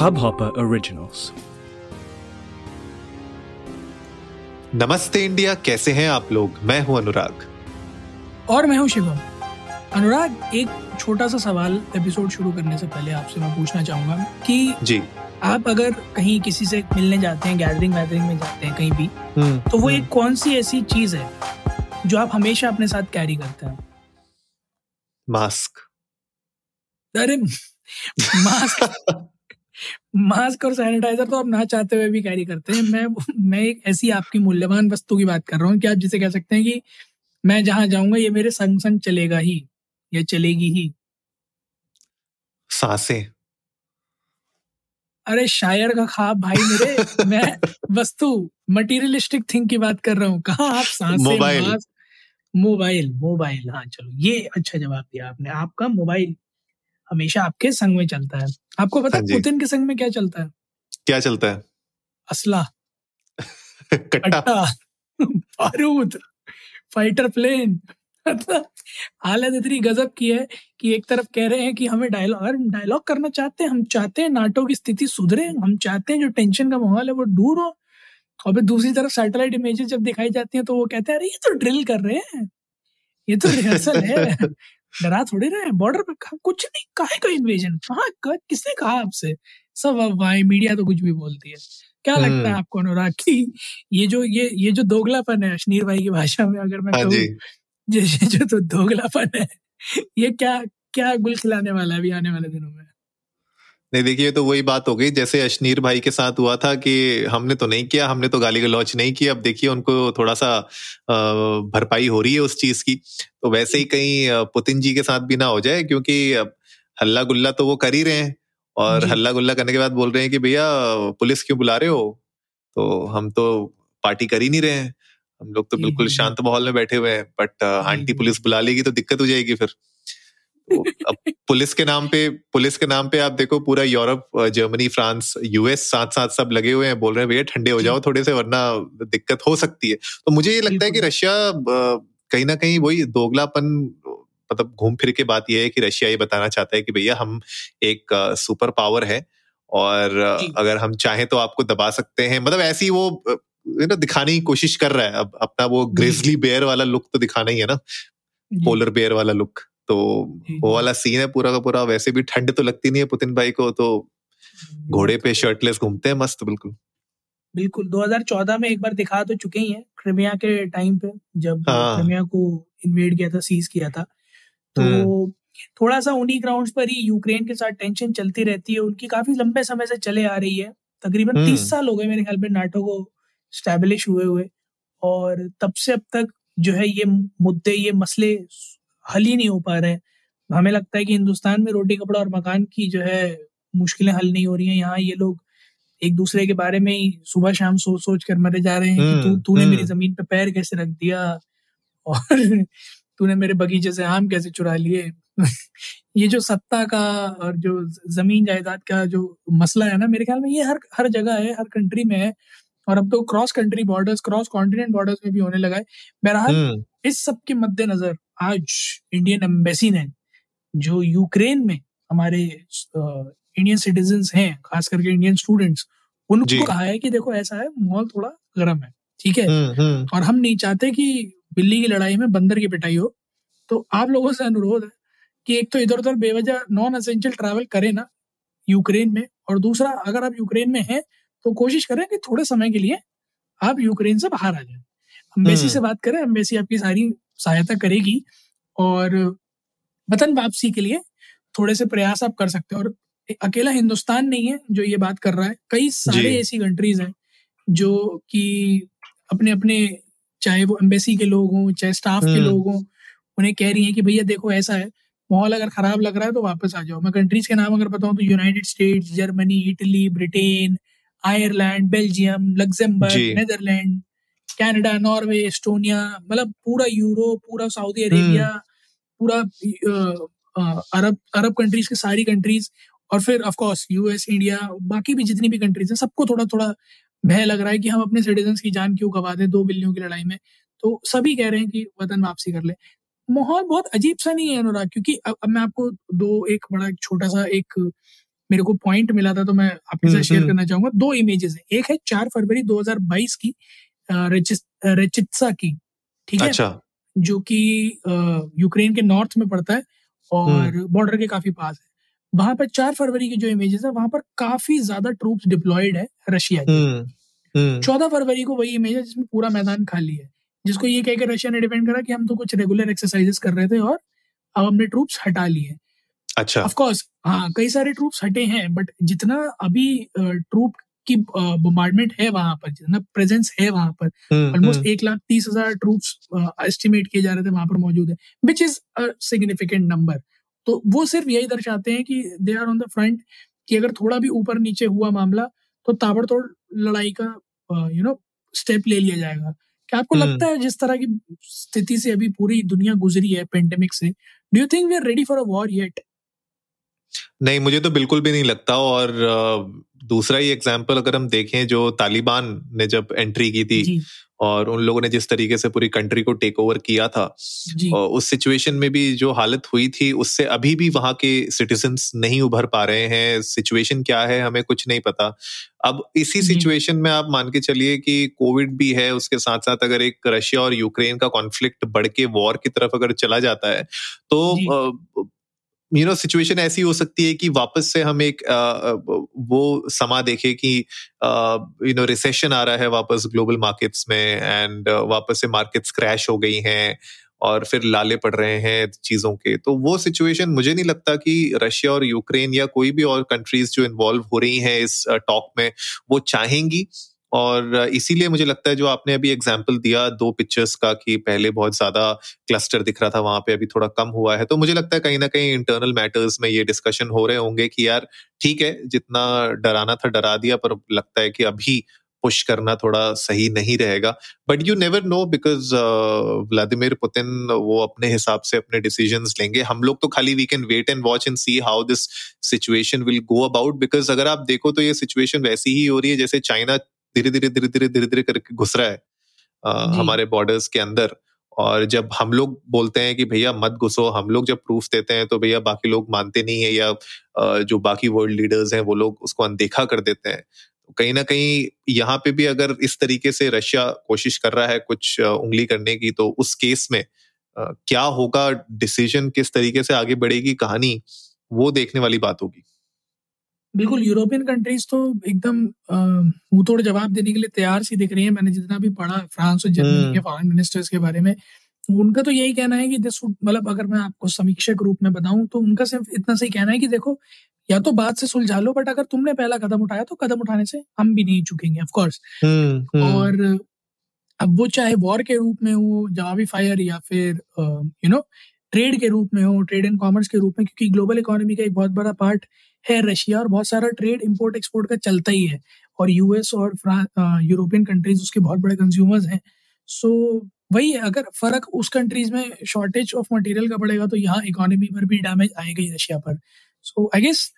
Hubhopper Originals. नमस्ते India कैसे हैं आप लोग? मैं हूँ अनुराग। और मैं हूँ शिवम। अनुराग एक छोटा सा सवाल एपिसोड शुरू करने से पहले आपसे मैं पूछना चाहूँगा कि जी। आप अगर कहीं किसी से मिलने जाते हैं गैदरिंग वैदरिंग में जाते हैं कहीं भी तो वो एक कौन सी ऐसी चीज़ है जो आप हमेशा अपने साथ कैरी करते हैं? मास्क अरे मास्क मास्क और सैनिटाइजर तो आप ना चाहते हुए भी कैरी करते हैं। मैं मैं एक ऐसी आपकी मूल्यवान वस्तु की बात कर रहा हूँ कि आप जिसे कह सकते हैं कि मैं जहाँ जाऊँगा ये मेरे संग संग चलेगा ही या चलेगी ही। साँसें। अरे शायर का खाब भाई मेरे मैं वस्तु मटेरियलिस्टिक थिंग की बात कर रहा हूँ। कहा आप साँसें मोबाइल। Mobile mobile. हाँ चलो ये अच्छा जवाब दिया आपने। आपका मोबाइल हमेशा आपके संग में चलता है। आपको पता हाँ है पुतिन के संग में क्या चलता है? क्या चलता है? असला। कट्टा। बारूद। Fighter plane. मतलब हालत इतनी गजब की है कि एक तरफ़ कह रहे हैं कि हमें डायलॉग अगर डायलॉग करना चाहते हैं हम चाहते हैं नाटो की स्थिति सुधरे हम चाहते हैं जो टेंशन का माहौल है वो दूर हो। और फिर दूसरी तरफ़ सैटेलाइट इमेजेस जब दिखाई जाती हैं तो वो कहते हैं अरे ये तो ड्रिल कर रहे हैं। ये तो रिहर्सल है। डरा थोड़े रहे हैं? बॉर्डर पे कहा- कुछ नहीं काहे का इन्वेजन कहाँ का किसने कहा आपसे? सब अब भाई मीडिया तो कुछ भी बोलती है। क्या लगता है हम्म। आपको अनुराग की ये जो ये ये जो दोगलापन है अश्नीर भाई की भाषा में अगर मैं हाँ कहूँ ये जो तो दोगलापन है ये क्या क्या गुल खिलाने वाला है अभी आने वाले दिनों में? नहीं देखिए तो वही बात हो गई। जैसे अश्नीर भाई के साथ हुआ था कि हमने तो नहीं किया हमने तो गाली गलौच नहीं की। अब देखिए उनको थोड़ा सा भरपाई हो रही है उस चीज़ की। तो वैसे ही कहीं पुतिन जी के साथ भी ना हो जाए क्योंकि अब हल्ला गुल्ला तो वो कर ही रहे हैं। और हल्ला गुल्ला करने के बाद बोल रहे हैं कि भैया पुलिस क्यों बुला रहे हो? तो हम तो पार्टी कर ही नहीं रहे हैं। हम लोग तो बिल्कुल। शांत माहौल में बैठे हुए हैं। बट आंटी पुलिस बुला लेगी तो दिक्कत हो जाएगी फिर। पुलिस के नाम पे पुलिस के नाम पे आप देखो पूरा यूरोप जर्मनी फ्रांस यूएस साथ साथ सब लगे हुए हैं बोल रहे हैं भैया ठंडे हो जाओ थोड़े से वरना दिक्कत हो सकती है। तो मुझे ये लगता है कि रशिया कहीं ना कहीं वही दोगलापन मतलब घूम फिर के बात यह है कि रशिया ये बताना चाहता है कि भैया हम एक सुपर पावर है और अगर हम चाहें तो आपको दबा सकते हैं। मतलब ऐसी वो you दिखाने की कोशिश कर रहा है। अब अपना वो ग्रेजली बेयर वाला लुक तो दिखाना ही है ना पोलर बेयर वाला लुक। तो वो वाला सीन है पूरा का पूरा वैसे भी ठंड तो लगती नहीं है पुतिन भाई को तो घोड़े पे शर्टलेस घूमते हैं मस्त बिल्कुल बिल्कुल 2014 में एक बार दिखा तो चुके ही हैं क्रिमिया के टाइम पे जब हाँ। क्रिमिया को इन्वेड किया था सीज किया था तो हम्म। थोड़ा सा उन्हीं ग्राउंड्स पर ही यूक्रेन के साथ टेंशन चलती रहती है उनकी काफ़ी लंबे समय से चले आ रही है तकरीबन हम्म। तीस साल हो गए मेरे ख्याल में नाटो को स्टैब्लिश हुए हुए और तब से अब तक जो है ये मुद्दे ये मसले हल ही नहीं हो पा रहे हमें लगता है कि हिंदुस्तान में रोटी कपड़ा और मकान की जो है मुश्किलें हल नहीं हो रही हैं। यहाँ ये लोग एक दूसरे के बारे में ही सुबह शाम सोच सोच कर मरे जा रहे हैं कि तू हम्म, तूने मेरी हम्म। ज़मीन पे पैर कैसे रख दिया? और तूने मेरे बगीचे से आम कैसे चुरा लिए? ये जो सत्ता का और जो ज़मीन जायदाद का जो मसला है ना मेरे ख्याल में ये हर हर जगह है हर कंट्री में है। और अब तो cross country borders cross continent borders में भी होने लगा है। बहरहाल हम्म, इस सब के मद्देनजर आज इंडियन एम्बेसी ने जो यूक्रेन में हमारे इंडियन सिटीजन हैं खास करके इंडियन स्टूडेंट्स उनको कहा है कि देखो ऐसा है माहौल थोड़ा गर्म है ठीक है? हम्म, हम्म, और हम नहीं चाहते कि बिल्ली की लड़ाई में बंदर की पिटाई हो। तो आप लोगों से अनुरोध है कि एक तो इधर उधर बेवजह नॉन असेंशियल ट्रैवल करें ना यूक्रेन में और दूसरा अगर आप यूक्रेन में हैं तो कोशिश करें कि थोड़े समय के लिए आप यूक्रेन से बाहर आ जाए। अम्बेसी हम्म। से बात करें अम्बेसी आपकी सारी सहायता करेगी और वतन वापसी के लिए थोड़े से प्रयास आप कर सकते हैं। और अकेला हिंदुस्तान नहीं है जो ये बात कर रहा है। कई सारे ऐसी कंट्रीज़ हैं जो कि अपने अपने चाहे वो एम्बेसी के लोग हों चाहे स्टाफ के हम्म। लोग हों उन्हें कह रही हैं कि भैया देखो ऐसा है माहौल अगर खराब लग रहा है तो वापस आ जाओ। मैं कंट्रीज़ के नाम अगर बताऊँ तो United States Germany Italy Britain Ireland Belgium Luxembourg. Netherland Canada Norway Estonia मतलब पूरा यूरोप पूरा सऊदी अरेबिया पूरा अ, अ, अरब अरब कंट्रीज़ की सारी कंट्रीज़ और फिर ऑफ़ कोर्स यूएस इंडिया बाकी भी जितनी भी कंट्रीज़ हैं सबको थोड़ा थोड़ा भय लग रहा है कि हम अपने सिटीजन की जान क्यों गवा दें दो बिल्लियों की लड़ाई में। तो सभी कह रहे हैं कि वतन वापसी कर ले। माहौल बहुत अजीब सा नहीं है अनुराग क्योंकि अब अब मैं आपको दो एक बड़ा छोटा सा एक मेरे को पॉइंट मिला था तो मैं आपके साथ हम्म, शेयर हम्म। करना चाहूँगा। दो इमेजेस हैं। एक है चार फरवरी 2022 की रेचित्सा की ठीक है? अच्छा। जो कि यूक्रेन के नॉर्थ में पड़ता है और बॉर्डर के काफ़ी पास है। वहाँ पर चार फरवरी की जो इमेजेस है वहाँ पर काफ़ी ज़्यादा ट्रूप्स डिप्लॉयड है रशिया की। हम्म हम्म। चौदह फरवरी को वही इमेज है जिसमें पूरा मैदान खाली है जिसको ये कह के रशिया ने डिपेंड करा कि हम तो कुछ रेगुलर एक्सरसाइजेस कर रहे थे और अब हमने ट्रूप्स हटा लिए अच्छा। ऑफ़ कोर्स हाँ कई सारे ट्रूप्स हटे हैं बट जितना अभी ट्रूप की बोमार्डमेंट है वहाँ पर जितना प्रेजेंस है वहाँ पर हम्म, ऑलमोस्ट हम्म, एक लाख तीस हज़ार ट्रूप्स एस्टिमेट किए जा रहे थे वहाँ पर मौजूद है which is a significant number तो वो सिर्फ़ यही दर्शाते हैं कि they are on the front कि अगर थोड़ा भी ऊपर नीचे हुआ मामला तो ताबड़तोड़ लड़ाई का यू नो स्टेप ले लिया जाएगा। क्या आपको हम्म। लगता है जिस तरह की स्थिति से अभी पूरी दुनिया गुजरी है पेंडेमिक से do you think we are ready for a war yet नहीं मुझे तो बिल्कुल भी नहीं लगता और दूसरा ही एग्ज़ाम्पल अगर हम देखें जो तालिबान ने जब एंट्री की थी और उन लोगों ने जिस तरीके से पूरी कंट्री को टेक ओवर किया था और उस सिचुएशन में भी जो हालत हुई थी उससे अभी भी वहाँ के सिटीजन्स नहीं उभर पा रहे हैं। सिचुएशन क्या है हमें कुछ नहीं पता। अब इसी सिचुएशन में आप मान के चलिए कि कोविड भी है उसके साथ साथ अगर एक रशिया और यूक्रेन का कॉन्फ्लिक्ट बढ़ के वॉर की तरफ़ अगर चला जाता है तो यू नो सिचुएशन ऐसी हो सकती है कि वापस से हम एक अ, वो समा देखे कि यू नो रिसेशन आ रहा है वापस ग्लोबल मार्केट्स में एंड वापस से मार्केट्स क्रैश हो गई हैं और फिर लाले पड़ रहे हैं चीज़ों के। तो वो सिचुएशन मुझे नहीं लगता कि रशिया और यूक्रेन या कोई भी और कंट्रीज़ जो इन्वॉल्व हो रही हैं इस टॉक में वो चाहेंगी। और इसीलिए मुझे लगता है जो आपने अभी एग्ज़ाम्पल दिया दो पिक्चर्स का कि पहले बहुत ज़्यादा क्लस्टर दिख रहा था, वहाँ पे अभी थोड़ा कम हुआ है तो मुझे लगता है कहीं ना कहीं इंटरनल मैटर्स में ये डिस्कशन हो रहे होंगे कि यार ठीक है, जितना डराना था डरा दिया, पर लगता है कि अभी पुश करना थोड़ा सही नहीं रहेगा। But you never know because Vladimir Putin वो अपने हिसाब से अपने डिसीज़न लेंगे। हम लोग तो खाली we can wait and watch and see how this situation will go about because अगर आप देखो तो ये सिचुएशन वैसी ही हो रही है जैसे चाइना धीरे धीरे धीरे धीरे धीरे धीरे करके घुस रहा है जी। हमारे बॉर्डर्स के अंदर। और जब हम लोग बोलते हैं कि भैया मत घुसो हम लोग जब प्रूफ देते हैं तो भैया बाकी लोग मानते नहीं है या जो बाकी वर्ल्ड लीडर्स हैं वो लोग उसको अनदेखा कर देते हैं। तो कहीं ना कहीं यहाँ पे भी अगर इस तरीके से रशिया कोशिश कर रहा है कुछ उंगली करने की तो उस केस में क्या होगा डिसीज़न किस तरीके से आगे बढ़ेगी कहानी वो देखने वाली बात होगी। बिल्कुल यूरोपियन कंट्रीज़ तो एकदम मुँह तोड़ जवाब देने के लिए तैयार सी दिख रही है। मैंने जितना भी पढ़ा फ्रांस और जर्मनी हम्म। के फॉरेन मिनिस्टर्स के बारे में उनका तो यही कहना है कि दिस मतलब अगर मैं आपको समीक्षक रूप में बताऊँ तो उनका सिर्फ़ इतना सही कहना है कि देखो या तो बात से सुलझा लो बट अगर तुमने पहला कदम उठाया तो कदम उठाने से हम भी नहीं चुकेंगे ऑफ़ कोर्स हम्म हम्म। और अब वो चाहे वॉर के रूप में हो जवाबी फायर या फिर यू नो ट्रेड के रूप में हो ट्रेड एंड कॉमर्स के रूप में क्योंकि ग्लोबल इकोनॉमी का एक बहुत बड़ा पार्ट है रशिया और बहुत सारा ट्रेड इम्पोर्ट एक्सपोर्ट का चलता ही है। और यूएस और यूरोपियन कंट्रीज़ उसके बहुत बड़े कंज्यूमर्स हैं। सो वही है अगर फ़र्क उस कंट्रीज़ में शॉर्टेज ऑफ़ मटेरियल का पड़ेगा तो यहाँ इकोनॉमी पर भी डैमेज आएगा ही रशिया पर। So I guess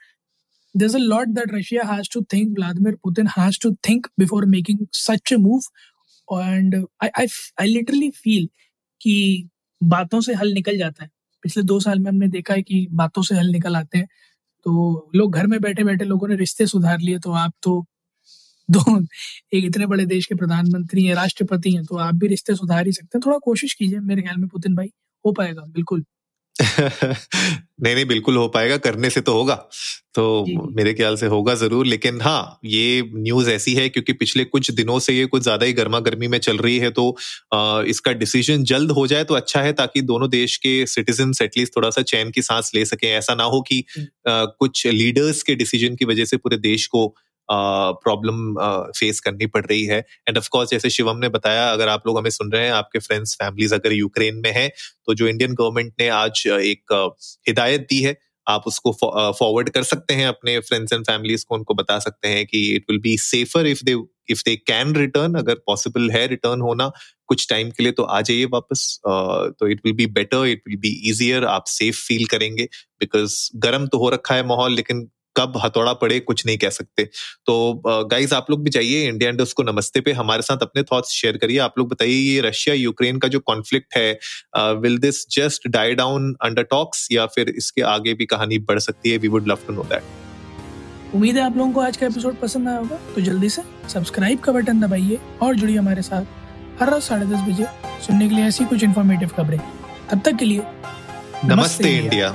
a lot that Russia has to think, Vladimir Putin has to think before making such a move. And I, I, I literally feel कि बातों से हल निकल जाता है। पिछले दो साल में हमने देखा है कि बातों से हल निकल आते हैं। तो लोग घर में बैठे बैठे लोगों ने रिश्ते सुधार लिए तो आप तो दो, एक इतने बड़े देश के प्रधानमंत्री हैं, राष्ट्रपति हैं तो आप भी रिश्ते सुधार ही सकते हैं। थोड़ा कोशिश कीजिए, मेरे ख्याल में पुतिन भाई हो पाएगा, बिल्कुल। नहीं नहीं बिल्कुल हो पाएगा करने से तो होगा तो। मेरे ख्याल से होगा ज़रूर लेकिन हाँ ये न्यूज़ ऐसी है क्योंकि पिछले कुछ दिनों से ये कुछ ज़्यादा ही गर्मा गर्मी में चल रही है तो अ, इसका डिसीज़न जल्द हो जाए तो अच्छा है ताकि दोनों देश के सिटीजन एटलीस्ट थोड़ा सा चैन की सांस ले सके ऐसा ना हो कि। अ, कुछ लीडर्स के डिसीज़न की वजह से पूरे देश को प्रॉब्लम फेस करनी पड़ रही है। एंड ऑफ़ कोर्स जैसे शिवम ने बताया, अगर आप लोग हमें सुन रहे हैं, आपके फ्रेंड्स फैमिलीज़ अगर यूक्रेन में है तो जो इंडियन गवर्नमेंट ने आज एक हिदायत दी है, आप उसको फॉरवर्ड कर सकते हैं, अपने फ्रेंड्स एंड फैमिलीज़ को, उनको बता सकते हैं कि it will be safer if they if they can return अगर पॉसिबल है रिटर्न होना कुछ टाइम के लिए तो आ जाइए वापस। तो it will be better it will be easier आप सेफ़ फील करेंगे बिकॉज़ गर्म तो हो रखा है माहौल, लेकिन कब हथौड़ा पड़े कुछ नहीं कह सकते। तो गाइज़ आप लोग भी जाइए इंडिया इंडस्ट को नमस्ते पे हमारे साथ अपने थॉट्स शेयर करिए। आप लोग बताइए ये रशिया यूक्रेन का जो कॉन्फ्लिक्ट है will this just die down under talks या फिर इसके आगे भी कहानी बढ़ सकती है? We would love to know that उम्मीद है आप लोगों को आज का एपिसोड पसंद आया होगा। तो जल्दी से सब्सक्राइब का बटन दबाइए और जुड़िए हमारे साथ हर रात साढ़े दस बजे सुनने के लिए ऐसी कुछ इन्फॉर्मेटिव खबरें। तब तक के लिए नमस्ते इंडिया